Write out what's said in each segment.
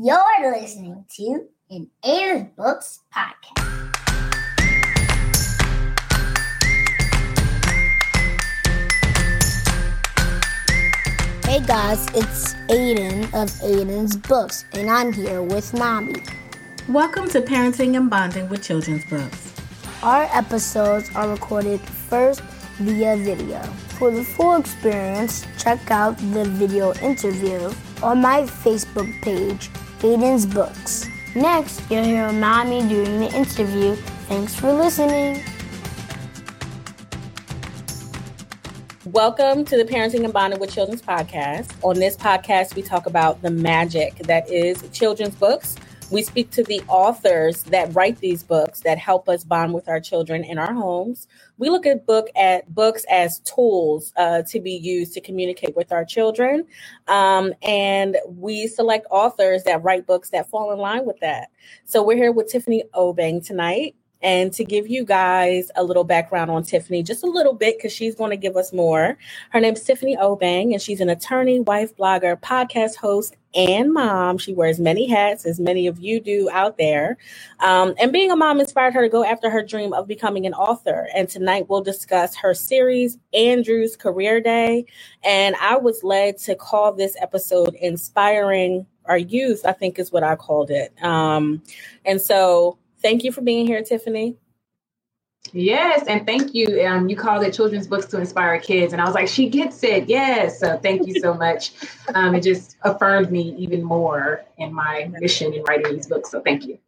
You're listening to an Aiden's Books podcast. Hey guys, it's Aiden of Aiden's Books, and I'm here with Mommy. Welcome to Parenting and Bonding with Children's Books. Our episodes are recorded first via video. For the full experience, check out the video interview on my Facebook page, Aiden's Books. Next, you'll hear Mommy doing the interview. Thanks for listening. Welcome to the Parenting and Bonding with Children's podcast. On this podcast, we talk about the magic that is children's books. We speak to the authors that write these books that help us bond with our children in our homes. We look at book at books as tools uh, to be used to communicate with our children, um, and we select authors that write books that fall in line with that. So we're here with Tiffany Obeng tonight. And to give you guys a little background on Tiffany, just a little bit, because she's going to give us more. Her name's Tiffany Obeng, and she's an attorney, wife, blogger, podcast host, and mom. She wears many hats, as many of you do out there. Um, and being a mom inspired her to go after her dream of becoming an author. And tonight we'll discuss her series, Andrew's Career Day. And I was led to call this episode Inspiring Our Youth, I think is what I called it. Um, and so Thank you for being here, Tiffany. Yes, and thank you. Um, you called it children's books to inspire kids, and I was like, she gets it. Yes, so thank you so much. Um, it just affirmed me even more in my mission in writing these books. So thank you.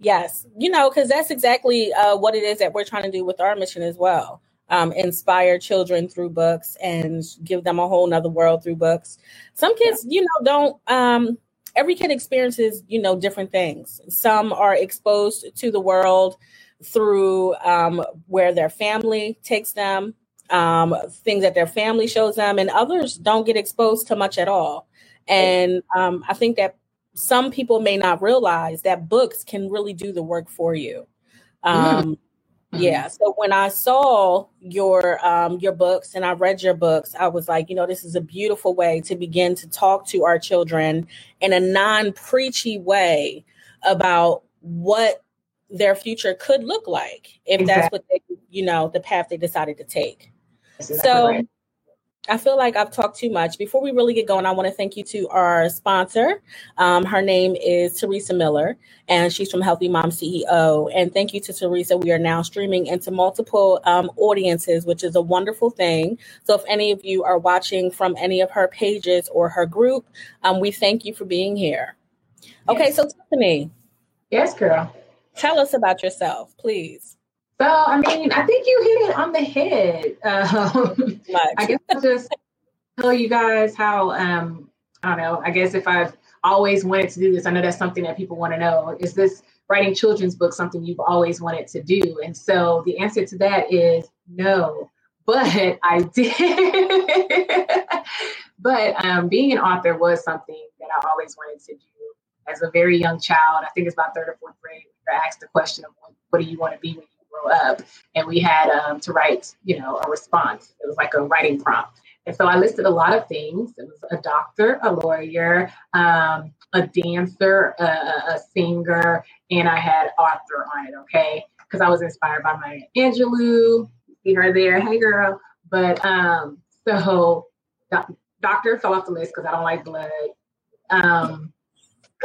Yes, you know, because that's exactly uh, what it is that we're trying to do with our mission as well. Um, inspire children through books and give them a whole nother world through books. Some kids, yeah. you know, don't um, every kid experiences, you know, different things. Some are exposed to the world through um, where their family takes them, um, things that their family shows them, and others don't get exposed to much at all. And um, I think that some people may not realize that books can really do the work for you. Mm. Yeah. So when I saw your um, your books and I read your books, I was like, you know, this is a beautiful way to begin to talk to our children in a non preachy way about what their future could look like if exactly. that's what they, you know, the path they decided to take. Exactly so. Right. I feel like I've talked too much. Before we really get going, I want to thank you to our sponsor. Um, her name is Teresa Miller, and she's from Healthy Mom CEO. And thank you to Teresa. We are now streaming into multiple um, audiences, which is a wonderful thing. So if any of you are watching from any of her pages or her group, um, we thank you for being here. Okay, yes. so Tiffany. Yes, girl. Tell us about yourself, please. So, I mean, I think you hit it on the head. Um, I guess I'll just tell you guys how, um, I don't know, I guess if I've always wanted to do this, I know that's something that people want to know. Is this writing children's books something you've always wanted to do? And so the answer to that is no, but I did. but um, being an author was something that I always wanted to do as a very young child. I think it's about third or fourth grade. You're asked the question of what do you want to be when you up, and we had um, to write, you know, a response. It was like a writing prompt. And so I listed a lot of things. It was a doctor, a lawyer, um, a dancer, a, a, singer, and I had author on it, okay? Because I was inspired by Maya Angelou. See her there. Hey, girl. But um, so doc- doctor fell off the list because I don't like blood. Um,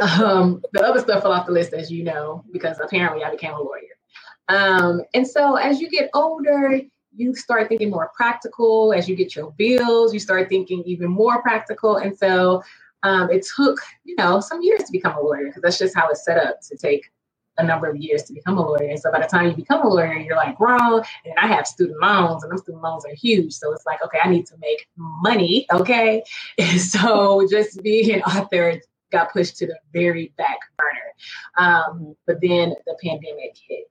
um, the other stuff fell off the list, as you know, because apparently I became a lawyer. Um, and so as you get older, you start thinking more practical. As you get your bills, you start thinking even more practical. And so um, it took, you know, some years to become a lawyer because that's just how it's set up to take a number of years to become a lawyer. And so by the time you become a lawyer, you're like grown. And I have student loans, and those student loans are huge. So it's like, okay, I need to make money. Okay. And so just being an author got pushed to the very back burner. Um, but then the pandemic hit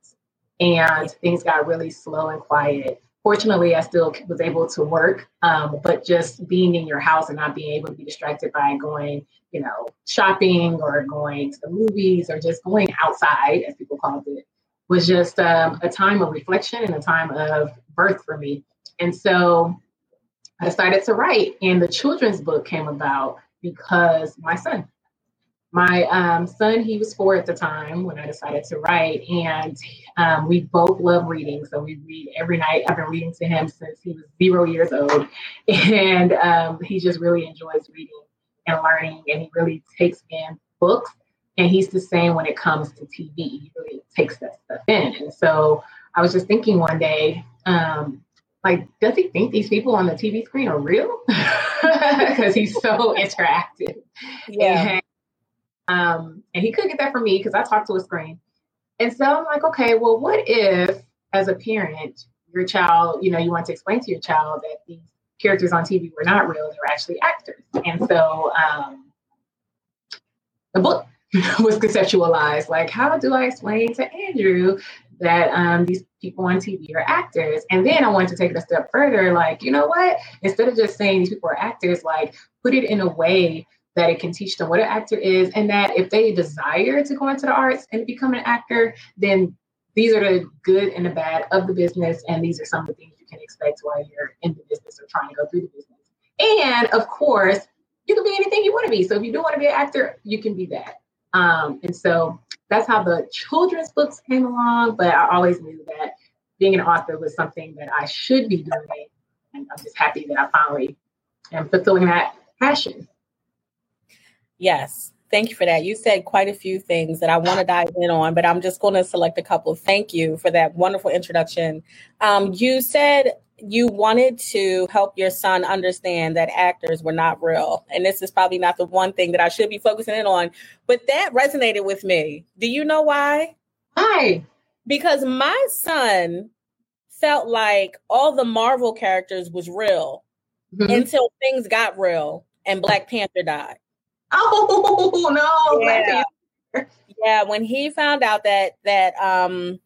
and things got really slow and quiet. Fortunately, I still was able to work, um, but just being in your house and not being able to be distracted by going, you know, shopping or going to the movies or just going outside, as people called it, was just um, a time of reflection and a time of birth for me. And so I started to write, and the children's book came about because my son my um, son, he was four at the time when I decided to write, and um, we both love reading. So we read every night. I've been reading to him since he was zero years old, and um, he just really enjoys reading and learning, and he really takes in books. And he's the same when it comes to TV. He really takes that stuff in. And so I was just thinking one day, um, like, does he think these people on the TV screen are real? Because he's so interactive. Yeah. And um, and he couldn't get that from me because I talked to a screen. And so I'm like, okay, well, what if as a parent, your child, you know, you want to explain to your child that these characters on TV were not real, they were actually actors. And so um, the book was conceptualized like, how do I explain to Andrew that um, these people on TV are actors? And then I wanted to take it a step further, like, you know what? Instead of just saying these people are actors, like, put it in a way that it can teach them what an actor is, and that if they desire to go into the arts and become an actor, then these are the good and the bad of the business, and these are some of the things you can expect while you're in the business or trying to go through the business. And of course, you can be anything you want to be. So if you do want to be an actor, you can be that. Um, and so that's how the children's books came along. But I always knew that being an author was something that I should be doing. And I'm just happy that I finally am fulfilling that passion. Yes. Thank you for that. You said quite a few things that I want to dive in on, but I'm just going to select a couple. Thank you for that wonderful introduction. Um, you said you wanted to help your son understand that actors were not real. And this is probably not the one thing that I should be focusing in on, but that resonated with me. Do you know why? Why? Because my son felt like all the Marvel characters was real mm-hmm. until things got real and Black Panther died. Oh no! Yeah. yeah, when he found out that that um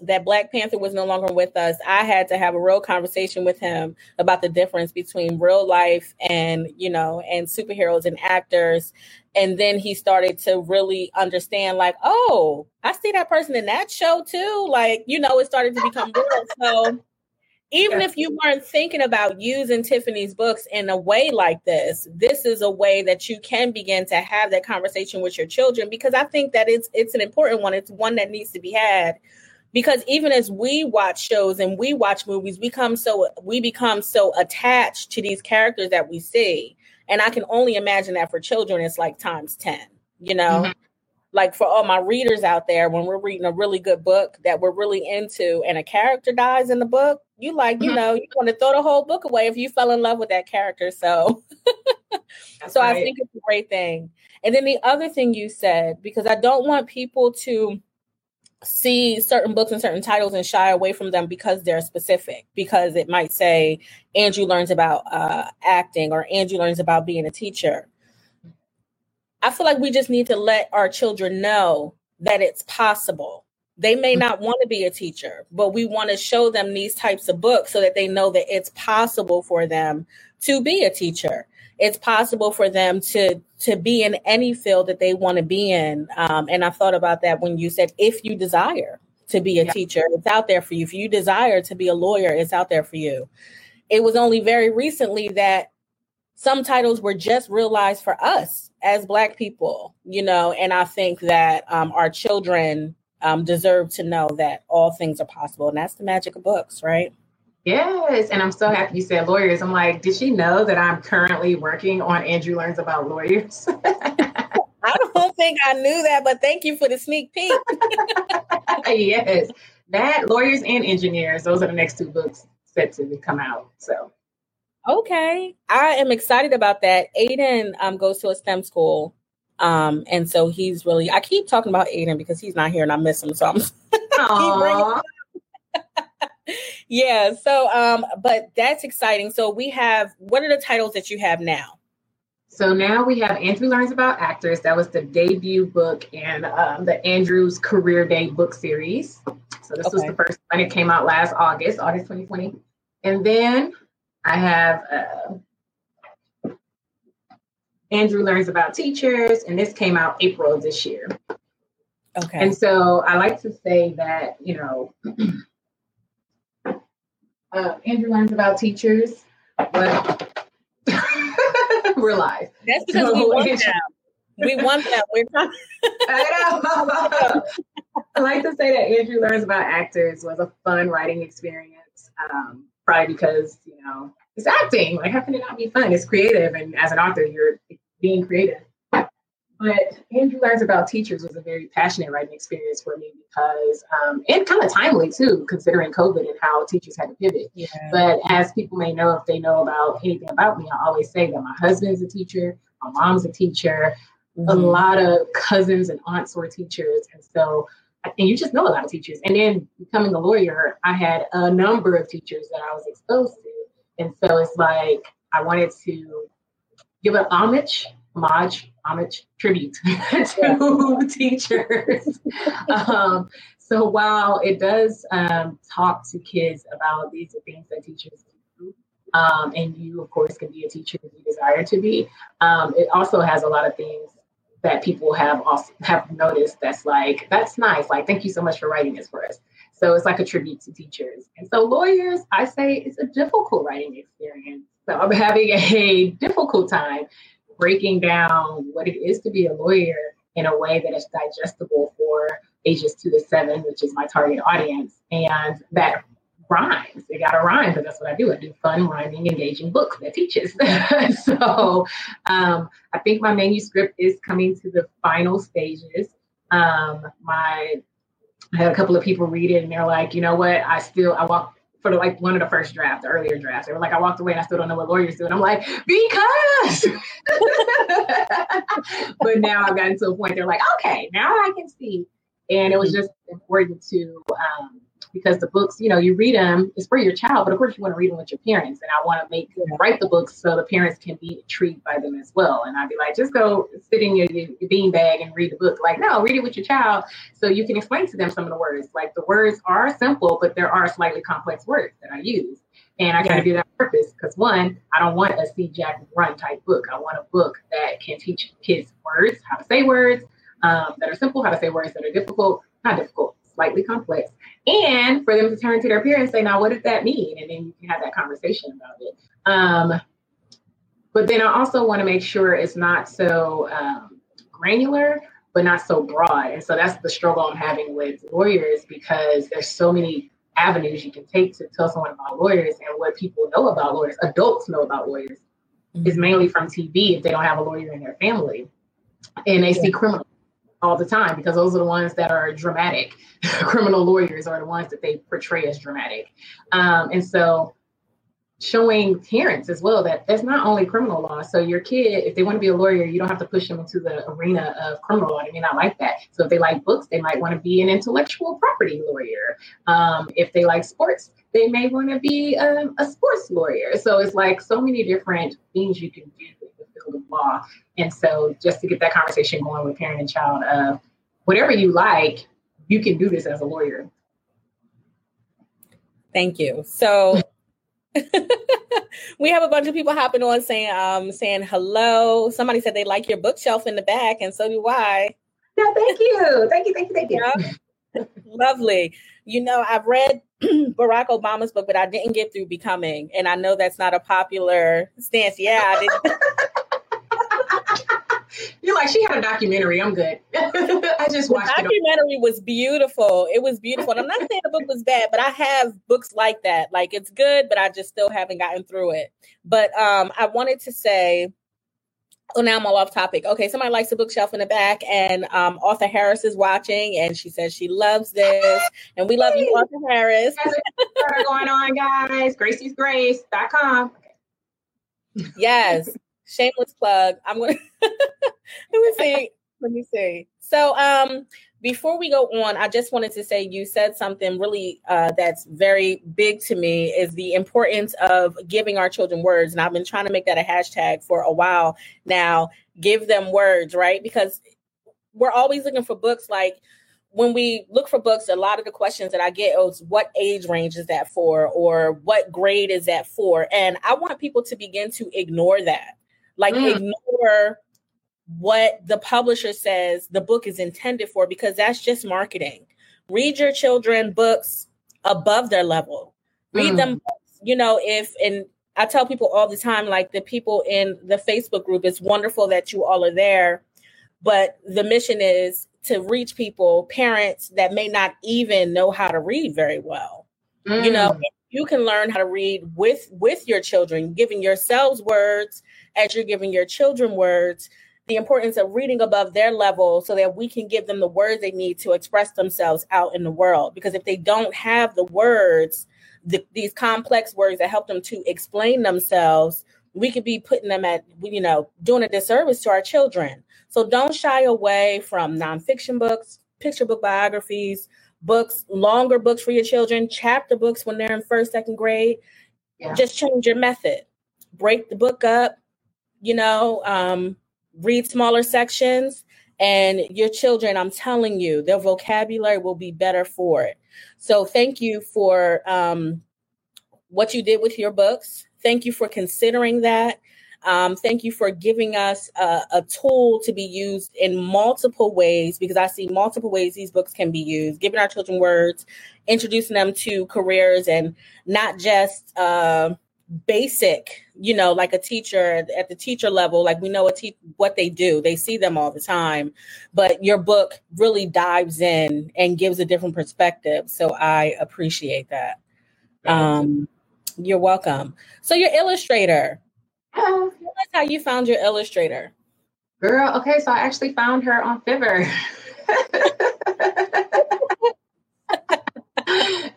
that Black Panther was no longer with us, I had to have a real conversation with him about the difference between real life and, you know, and superheroes and actors. And then he started to really understand, like, oh, I see that person in that show too. Like, you know, it started to become real. So even if you weren't thinking about using Tiffany's books in a way like this, this is a way that you can begin to have that conversation with your children because I think that it's it's an important one. It's one that needs to be had because even as we watch shows and we watch movies, we become so we become so attached to these characters that we see. And I can only imagine that for children, it's like times 10, you know? Mm-hmm like for all my readers out there, when we're reading a really good book that we're really into and a character dies in the book, you like, you mm-hmm. know, you want to throw the whole book away if you fell in love with that character. So so right. I think it's a great thing. And then the other thing you said, because I don't want people to see certain books and certain titles and shy away from them because they're specific because it might say andrew learns about uh, acting or andrew learns about being a teacher I feel like we just need to let our children know that it's possible. They may not want to be a teacher, but we want to show them these types of books so that they know that it's possible for them to be a teacher. It's possible for them to to be in any field that they want to be in. Um, and I thought about that when you said if you desire to be a yeah. teacher, it's out there for you. If you desire to be a lawyer, it's out there for you. It was only very recently that some titles were just realized for us as black people you know and i think that um, our children um, deserve to know that all things are possible and that's the magic of books right? Yes and i'm so happy you said lawyers. I'm like did she know that i'm currently working on andrew learns about lawyers? I don't think i knew that but thank you for the sneak peek. Yes that lawyers and engineers those are the next two books set to come out so Okay. I am excited about that. Aiden um, goes to a STEM school. Um, and so he's really, I keep talking about Aiden because he's not here and I miss him. So I'm yeah. So, um, but that's exciting. So we have, what are the titles that you have now? So now we have Andrew Learns About Actors. That was the debut book in um, the Andrew's Career Day book series. So this okay. was the first one. It came out last August, August 2020. And then I have uh, Andrew learns about teachers, and this came out April of this year. Okay. And so I like to say that, you know, uh, Andrew learns about teachers, but we're live. That's because so, we work now. we want that. We're. I, I like to say that Andrew Learns About Actors was a fun writing experience. Um, probably because, you know, it's acting. Like, how can it not be fun? It's creative. And as an author, you're being creative. But Andrew Learns About Teachers was a very passionate writing experience for me because, um, and kind of timely too, considering COVID and how teachers had to pivot. Yeah. But as people may know, if they know about anything about me, I always say that my husband's a teacher, my mom's a teacher, mm-hmm. a lot of cousins and aunts were teachers. And so, and you just know a lot of teachers. And then becoming a lawyer, I had a number of teachers that I was exposed to. And so it's like I wanted to give an homage, homage, homage, tribute to teachers. um, so while it does um, talk to kids about these are things that teachers do, um, and you, of course, can be a teacher if you desire to be, um, it also has a lot of things that people have also have noticed that's like that's nice like thank you so much for writing this for us. So it's like a tribute to teachers. And so lawyers i say it's a difficult writing experience. So i'm having a difficult time breaking down what it is to be a lawyer in a way that is digestible for ages two to seven which is my target audience and that rhymes. It got to rhyme because that's what I do. I do fun, rhyming, engaging books that teaches. so um, I think my manuscript is coming to the final stages. Um, my I had a couple of people read it and they're like, you know what? I still I walk for the, like one of the first drafts, the earlier drafts. They were like, I walked away and I still don't know what lawyers do. And I'm like, because. but now I've gotten to a point they're like, okay, now I can see. And it was just important to um, because the books, you know, you read them, it's for your child, but of course you want to read them with your parents. And I want to make write the books so the parents can be intrigued by them as well. And I'd be like, just go sit in your, your bean bag and read the book. Like, no, read it with your child so you can explain to them some of the words. Like the words are simple, but there are slightly complex words that I use. And I try to do that on purpose because one, I don't want a see Jack run type book. I want a book that can teach kids words, how to say words um, that are simple, how to say words that are difficult, not difficult, slightly complex, and for them to turn to their parents and say, now, what does that mean? And then you can have that conversation about it. Um, but then I also want to make sure it's not so um, granular, but not so broad. And so that's the struggle I'm having with lawyers because there's so many avenues you can take to tell someone about lawyers and what people know about lawyers, adults know about lawyers, mm-hmm. is mainly from TV if they don't have a lawyer in their family. And they yeah. see criminal all the time because those are the ones that are dramatic. Criminal lawyers are the ones that they portray as dramatic. Um, and so showing parents as well that that's not only criminal law. So your kid, if they want to be a lawyer, you don't have to push them into the arena of criminal law. They may not like that. So if they like books, they might want to be an intellectual property lawyer. Um, if they like sports, they may want to be um, a sports lawyer. So it's like so many different things you can do law. And so just to get that conversation going with parent and child of whatever you like, you can do this as a lawyer. Thank you. So we have a bunch of people hopping on saying um saying hello. Somebody said they like your bookshelf in the back, and so do I. Yeah, thank you. Thank you. Thank you. Thank you. Yeah. Lovely. You know, I've read Barack Obama's book, but I didn't get through Becoming. And I know that's not a popular stance. Yeah, I didn't. You're like, she had a documentary. I'm good. I just watched it. the documentary was beautiful. It was beautiful. And I'm not saying the book was bad, but I have books like that. Like it's good, but I just still haven't gotten through it. But um, I wanted to say, oh, now I'm all off topic. Okay, somebody likes the bookshelf in the back, and um, Arthur Harris is watching, and she says she loves this, and we love you, Arthur Harris. What's going on, guys? Gracie's Grace.com. Yes shameless plug. I'm gonna let me see. Let me see. So um before we go on, I just wanted to say you said something really uh, that's very big to me is the importance of giving our children words. And I've been trying to make that a hashtag for a while now. Give them words, right? Because we're always looking for books like when we look for books, a lot of the questions that I get is what age range is that for, or what grade is that for? And I want people to begin to ignore that. Like mm. ignore what the publisher says the book is intended for because that's just marketing. Read your children books above their level. Read mm. them, you know, if and I tell people all the time, like the people in the Facebook group, it's wonderful that you all are there. but the mission is to reach people, parents that may not even know how to read very well. Mm. You know, mm. You can learn how to read with with your children, giving yourselves words as you're giving your children words. The importance of reading above their level so that we can give them the words they need to express themselves out in the world. Because if they don't have the words, the, these complex words that help them to explain themselves, we could be putting them at, you know, doing a disservice to our children. So don't shy away from nonfiction books, picture book biographies, books, longer books for your children, chapter books when they're in first, second grade. Yeah. Just change your method. Break the book up, you know, um, read smaller sections, and your children, I'm telling you, their vocabulary will be better for it. So thank you for um, what you did with your books. Thank you for considering that. Um, thank you for giving us a, a, tool to be used in multiple ways because I see multiple ways these books can be used, giving our children words, introducing them to careers, and not just uh, basic, you know, like a teacher at the teacher level, like we know what, te- what they do, they see them all the time. But your book really dives in and gives a different perspective. So I appreciate that. Um, you're welcome. So, your illustrator, Tell us how you found your illustrator. Girl, okay, so I actually found her on Fiverr.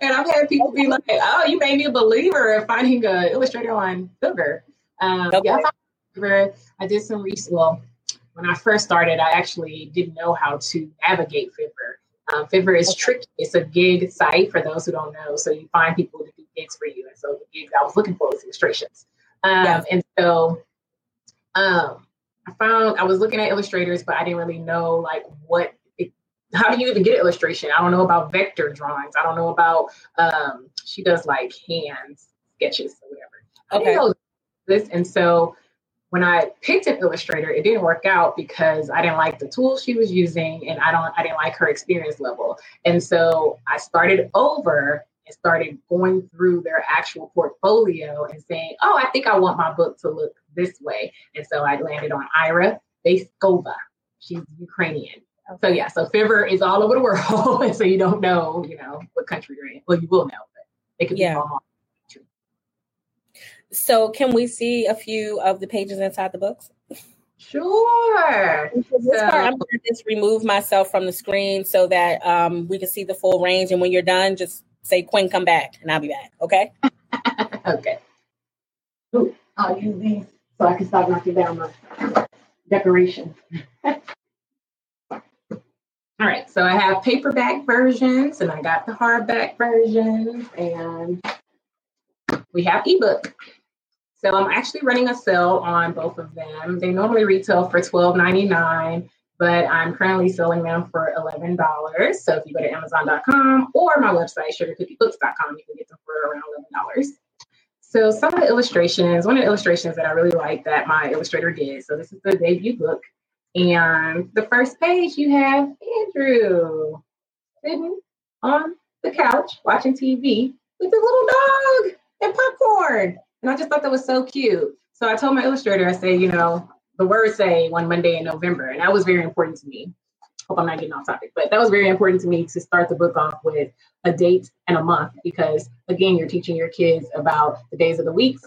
and I've had people be like, "Oh, you made me a believer of finding an illustrator on Fiverr." Um, okay. Yeah, I, Fiverr. I did some research. Well, when I first started, I actually didn't know how to navigate Fiverr. Um, Fiverr is okay. tricky. It's a gig site for those who don't know. So you find people to do gigs for you, and so the gigs I was looking for was illustrations. Um, yeah. And so um, I found I was looking at illustrators, but I didn't really know like what. It, how do you even get illustration? I don't know about vector drawings. I don't know about. Um, she does like hands sketches or whatever. Okay. this, and so when I picked an illustrator, it didn't work out because I didn't like the tools she was using, and I don't. I didn't like her experience level, and so I started over and started going through their actual portfolio and saying, oh, I think I want my book to look this way. And so I landed on Ira Baskova. She's Ukrainian. So yeah, so Fiverr is all over the world. so you don't know, you know, what country you're in. Well, you will know, but it could yeah. be all So can we see a few of the pages inside the books? Sure. So, part, I'm going to just remove myself from the screen so that um, we can see the full range. And when you're done, just say Quinn, come back, and I'll be back. Okay. okay. Ooh, I'll use these so I can stop knocking down my decoration. All right, so I have paperback versions and I got the hardback version, and we have ebook. So I'm actually running a sale on both of them. They normally retail for $12.99 but I'm currently selling them for $11. So if you go to Amazon.com or my website, sugarcookiebooks.com, you can get them for around $11. So some of the illustrations, one of the illustrations that I really like that my illustrator did. So this is the debut book. And the first page, you have Andrew sitting on the couch watching TV with a little dog and popcorn. And I just thought that was so cute. So I told my illustrator, I said, you know, the words say one Monday in November. And that was very important to me. Hope I'm not getting off topic, but that was very important to me to start the book off with a date and a month because again, you're teaching your kids about the days of the weeks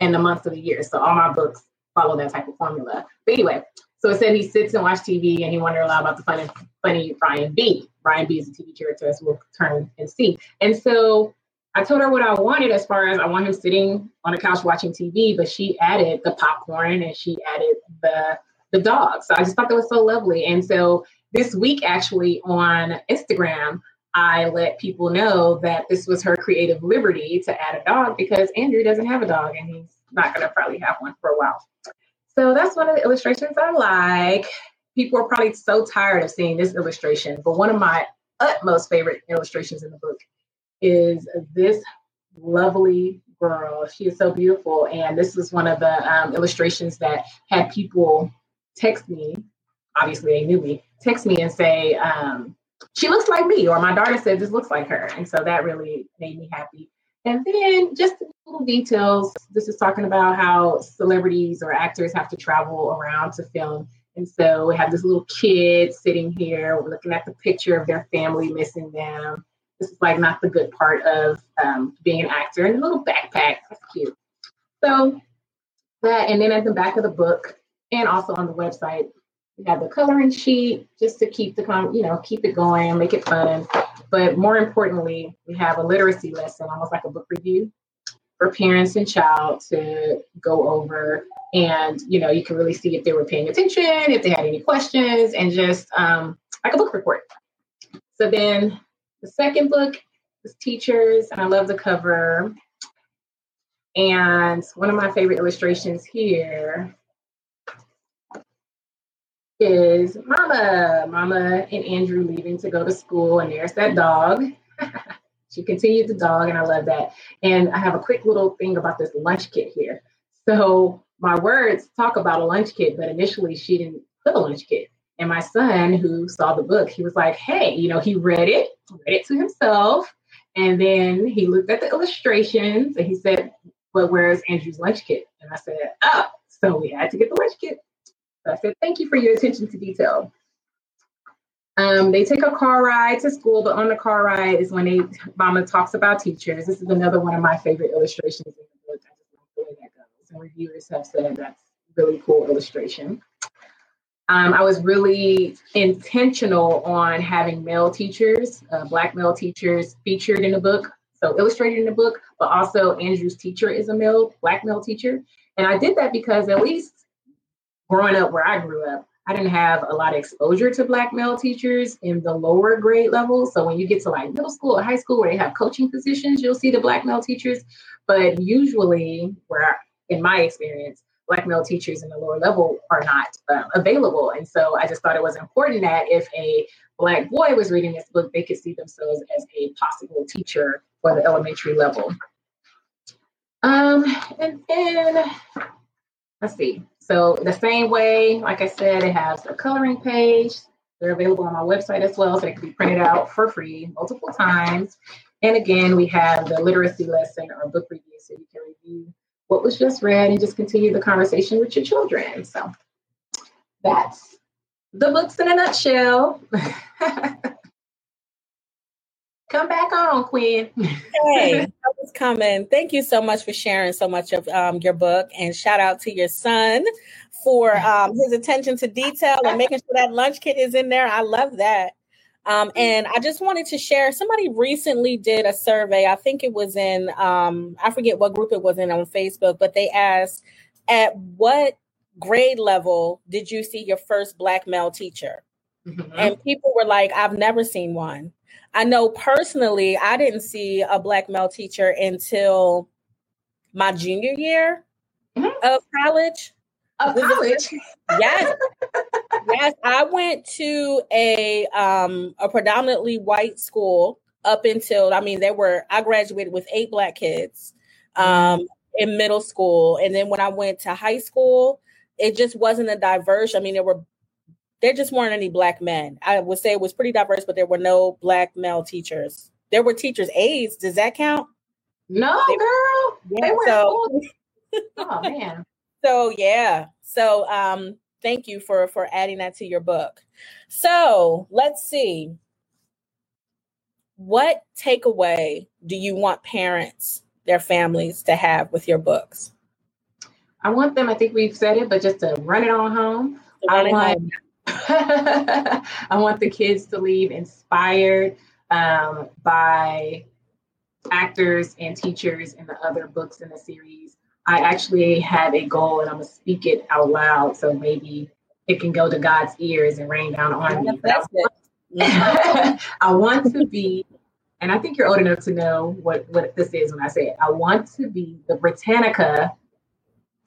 and the months of the year. So all my books follow that type of formula. But anyway, so it said he sits and watches TV and he wondered a lot about the funny, funny Brian B. Brian B is a TV character as we'll turn and see. And so I told her what I wanted as far as I want him sitting on a couch watching TV, but she added the popcorn and she added the the dog. So I just thought that was so lovely. And so this week actually on Instagram, I let people know that this was her creative liberty to add a dog because Andrew doesn't have a dog and he's not gonna probably have one for a while. So that's one of the illustrations I like. People are probably so tired of seeing this illustration, but one of my utmost favorite illustrations in the book is this lovely girl. She is so beautiful. And this is one of the um, illustrations that had people text me. Obviously, they knew me. Text me and say, um, she looks like me, or my daughter said this looks like her. And so that really made me happy. And then just little details. This is talking about how celebrities or actors have to travel around to film And so we have this little kid sitting here, looking at the picture of their family missing them. This is like not the good part of um, being an actor and a little backpack. That's cute. So that, and then at the back of the book and also on the website, we have the coloring sheet just to keep the, you know, keep it going, make it fun. But more importantly, we have a literacy lesson, almost like a book review for parents and child to go over and you know you can really see if they were paying attention if they had any questions and just um, like a book report so then the second book is teachers and i love the cover and one of my favorite illustrations here is mama mama and andrew leaving to go to school and there's that dog She continued the dog, and I love that. And I have a quick little thing about this lunch kit here. So my words talk about a lunch kit, but initially she didn't put a lunch kit. And my son, who saw the book, he was like, "Hey, you know," he read it, read it to himself, and then he looked at the illustrations and he said, "But where's Andrew's lunch kit?" And I said, "Oh, so we had to get the lunch kit." So I said, "Thank you for your attention to detail." Um, they take a car ride to school, but on the car ride is when they mama talks about teachers. This is another one of my favorite illustrations in the book. I just love the way that goes. And reviewers have said that's really cool illustration. Um, I was really intentional on having male teachers, uh, black male teachers featured in the book, so illustrated in the book, but also Andrew's teacher is a male, black male teacher. And I did that because at least growing up where I grew up, I didn't have a lot of exposure to black male teachers in the lower grade levels. So when you get to like middle school or high school where they have coaching positions, you'll see the black male teachers. But usually, where in my experience, black male teachers in the lower level are not um, available. And so I just thought it was important that if a black boy was reading this book, they could see themselves as a possible teacher for the elementary level. Um, and then let's see. So the same way, like I said, it has a coloring page. They're available on my website as well, so they can be printed out for free multiple times. And again, we have the literacy lesson or book review, so you can review what was just read and just continue the conversation with your children. So that's the books in a nutshell. Come back on, Quinn. hey, I was coming. Thank you so much for sharing so much of um, your book, and shout out to your son for um, his attention to detail and making sure that lunch kit is in there. I love that. Um, and I just wanted to share. Somebody recently did a survey. I think it was in um, I forget what group it was in on Facebook, but they asked, "At what grade level did you see your first black male teacher?" Mm-hmm. And people were like, "I've never seen one." I know personally, I didn't see a black male teacher until my junior year mm-hmm. of college. Of college, yes, yes. I went to a um, a predominantly white school up until I mean, there were I graduated with eight black kids um, in middle school, and then when I went to high school, it just wasn't a diverse. I mean, there were there just weren't any black men. I would say it was pretty diverse, but there were no black male teachers. There were teachers' aides. Does that count? No, they, girl. Yeah, they were so, oh man. So yeah. So um thank you for for adding that to your book. So let's see. What takeaway do you want parents, their families to have with your books? I want them, I think we've said it, but just to run it on home. I want home I want the kids to leave inspired um, by actors and teachers in the other books in the series. I actually have a goal and I'm going to speak it out loud so maybe it can go to God's ears and rain down on me. I want to be, and I think you're old enough to know what, what this is when I say it. I want to be the Britannica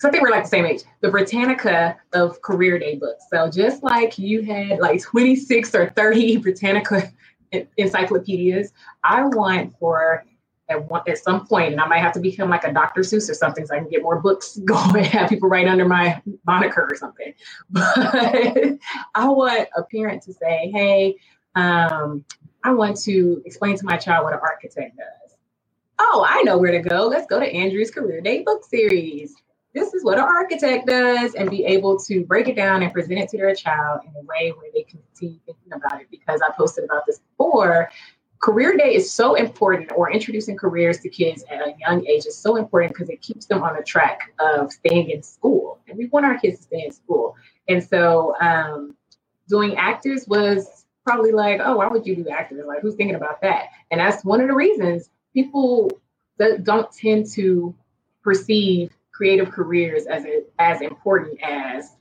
so I think we're like the same age. The Britannica of career day books. So just like you had like 26 or 30 Britannica encyclopedias, I want for at one at some point, and I might have to become like a Dr. Seuss or something so I can get more books going, have people write under my moniker or something. But I want a parent to say, hey, um, I want to explain to my child what an architect does. Oh, I know where to go. Let's go to Andrew's Career Day book series this is what an architect does and be able to break it down and present it to their child in a way where they can continue thinking about it because i posted about this before career day is so important or introducing careers to kids at a young age is so important because it keeps them on the track of staying in school and we want our kids to stay in school. And so um, doing actors was probably like oh why would you do actors like who's thinking about that? And that's one of the reasons people that don't tend to perceive creative careers as as important as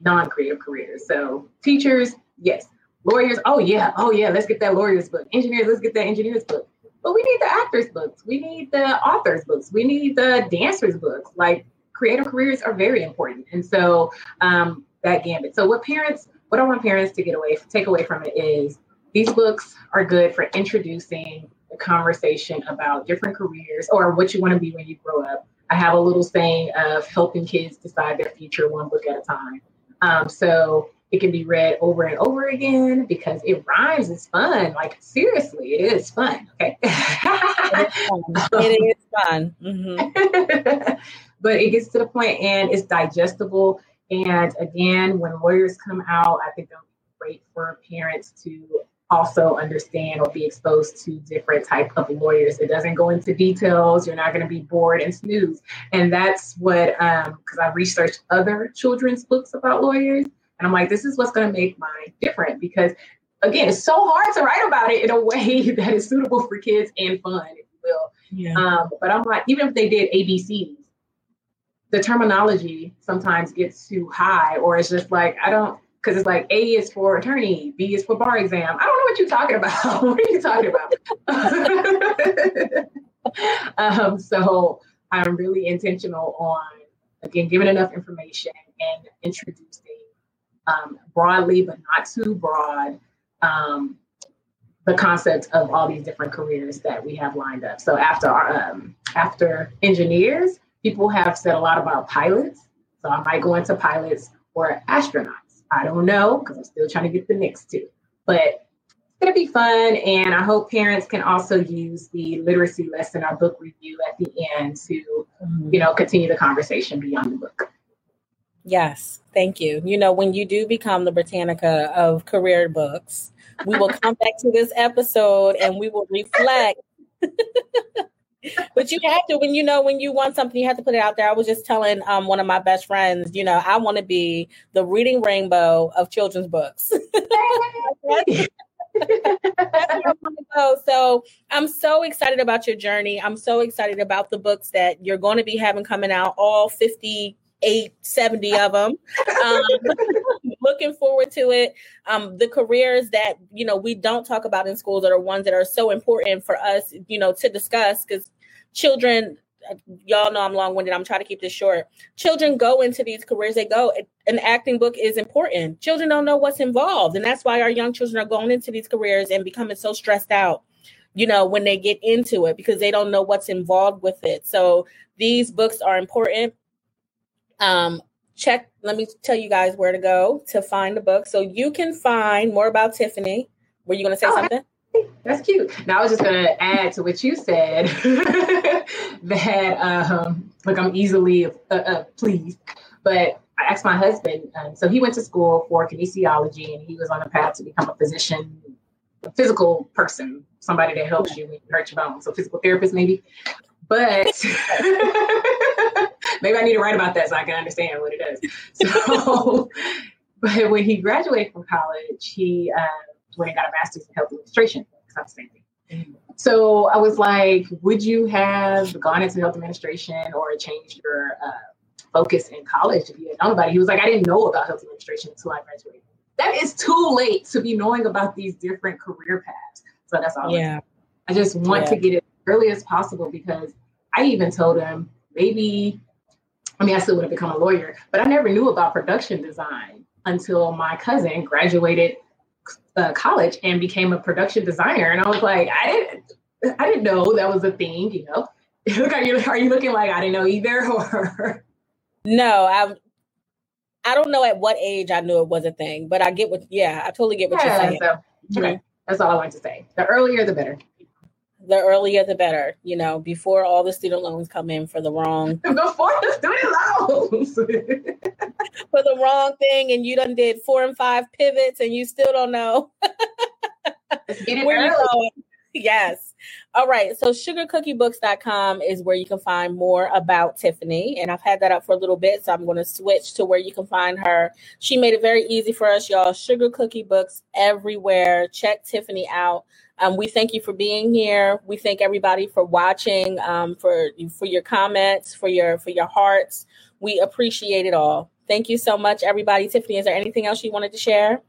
non-creative careers. So teachers yes Lawyers, oh yeah, oh yeah, let's get that lawyer's book. Engineers, let's get that engineer's book. But we need the actors' books. We need the authors' books. We need the dancers' books. Like creative careers are very important. And so um, that gambit. So what parents, what I want parents to get away, take away from it is these books are good for introducing the conversation about different careers or what you want to be when you grow up. I have a little saying of helping kids decide their future one book at a time. Um, so it can be read over and over again because it rhymes. It's fun. Like seriously, it is fun. Okay. it is fun. Mm-hmm. but it gets to the point and it's digestible. And again, when lawyers come out, I think they'll be great for parents to also understand or be exposed to different type of lawyers. It doesn't go into details. You're not going to be bored and snooze. And that's what, um, because I researched other children's books about lawyers and I'm like, this is what's going to make mine different because, again, it's so hard to write about it in a way that is suitable for kids and fun, if you will. Yeah. Um, but I'm like, even if they did ABCs, the terminology sometimes gets too high, or it's just like, I don't, because it's like A is for attorney, B is for bar exam. I don't know what you're talking about. what are you talking about? um, so I'm really intentional on, again, giving enough information and introducing um, broadly, but not too broad, um, the concept of all these different careers that we have lined up. So after our, um, after engineers, people have said a lot about pilots. So I might go into pilots or astronauts. I don't know because I'm still trying to get the next two, but it's going to be fun. And I hope parents can also use the literacy lesson or book review at the end to, you know, continue the conversation beyond the book. Yes, thank you. You know, when you do become the Britannica of career books, we will come back to this episode and we will reflect. but you have to when you know when you want something you have to put it out there i was just telling um, one of my best friends you know i want to be the reading rainbow of children's books so i'm so excited about your journey i'm so excited about the books that you're going to be having coming out all 50 eight, 70 of them. Um, looking forward to it. Um, the careers that, you know, we don't talk about in schools that are ones that are so important for us, you know, to discuss because children, y'all know I'm long winded. I'm trying to keep this short. Children go into these careers, they go. An acting book is important. Children don't know what's involved. And that's why our young children are going into these careers and becoming so stressed out you know, when they get into it because they don't know what's involved with it. So these books are important. Um, check, let me tell you guys where to go to find the book. So you can find more about Tiffany. Were you going to say oh, something? That's cute. Now I was just going to add to what you said that, um, like, I'm easily uh, uh, pleased, but I asked my husband. Um, so he went to school for kinesiology and he was on a path to become a physician, a physical person, somebody that helps you when you hurt your bones. So physical therapist, maybe. But maybe I need to write about that so I can understand what it is. So, but when he graduated from college, he uh, went and got a master's in health administration. It's not the same thing. Mm-hmm. So I was like, would you have gone into health administration or changed your uh, focus in college if you had known about it? He was like, I didn't know about health administration until I graduated. That is too late to be knowing about these different career paths. So that's all. Yeah. I just want yeah. to get it early as possible because I even told him maybe, I mean, I still would have become a lawyer, but I never knew about production design until my cousin graduated uh, college and became a production designer. And I was like, I didn't, I didn't know that was a thing, you know. Look, are you are you looking like I didn't know either, or no? I I don't know at what age I knew it was a thing, but I get what. Yeah, I totally get what yeah, you're saying. So, okay, mm-hmm. that's all I wanted to say. The earlier, the better. The earlier the better, you know, before all the student loans come in for the wrong before the student loans for the wrong thing and you done did four and five pivots and you still don't know where you're going. Yes. All right. So sugarcookiebooks.com is where you can find more about Tiffany. And I've had that up for a little bit. So I'm going to switch to where you can find her. She made it very easy for us, y'all. Sugar Cookie Books everywhere. Check Tiffany out. Um, we thank you for being here. We thank everybody for watching, um, for for your comments, for your for your hearts. We appreciate it all. Thank you so much, everybody. Tiffany, is there anything else you wanted to share?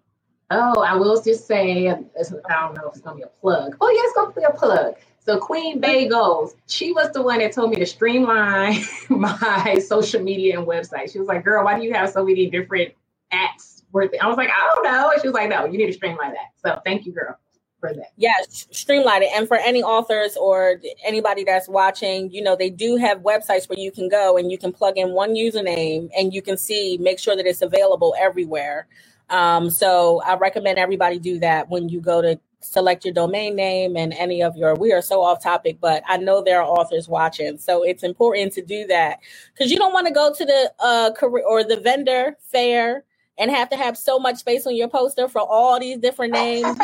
Oh, I will just say, I don't know if it's gonna be a plug. Oh, yeah, it's gonna be a plug. So Queen Bagels, she was the one that told me to streamline my social media and website. She was like, "Girl, why do you have so many different apps?" Worth it? I was like, "I don't know." And she was like, "No, you need to streamline that." So thank you, girl for that. Yes, streamline it. And for any authors or anybody that's watching, you know, they do have websites where you can go and you can plug in one username and you can see, make sure that it's available everywhere. Um, so I recommend everybody do that when you go to select your domain name and any of your we are so off topic but i know there are authors watching so it's important to do that because you don't want to go to the uh career or the vendor fair and have to have so much space on your poster for all these different names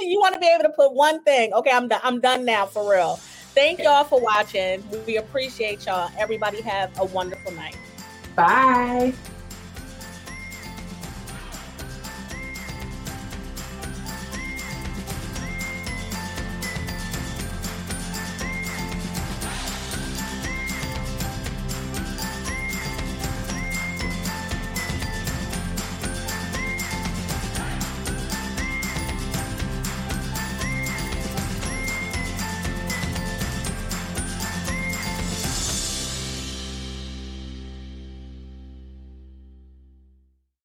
you want to be able to put one thing. Okay, I'm done. I'm done now for real. Thank y'all for watching. We appreciate y'all. Everybody have a wonderful night. Bye.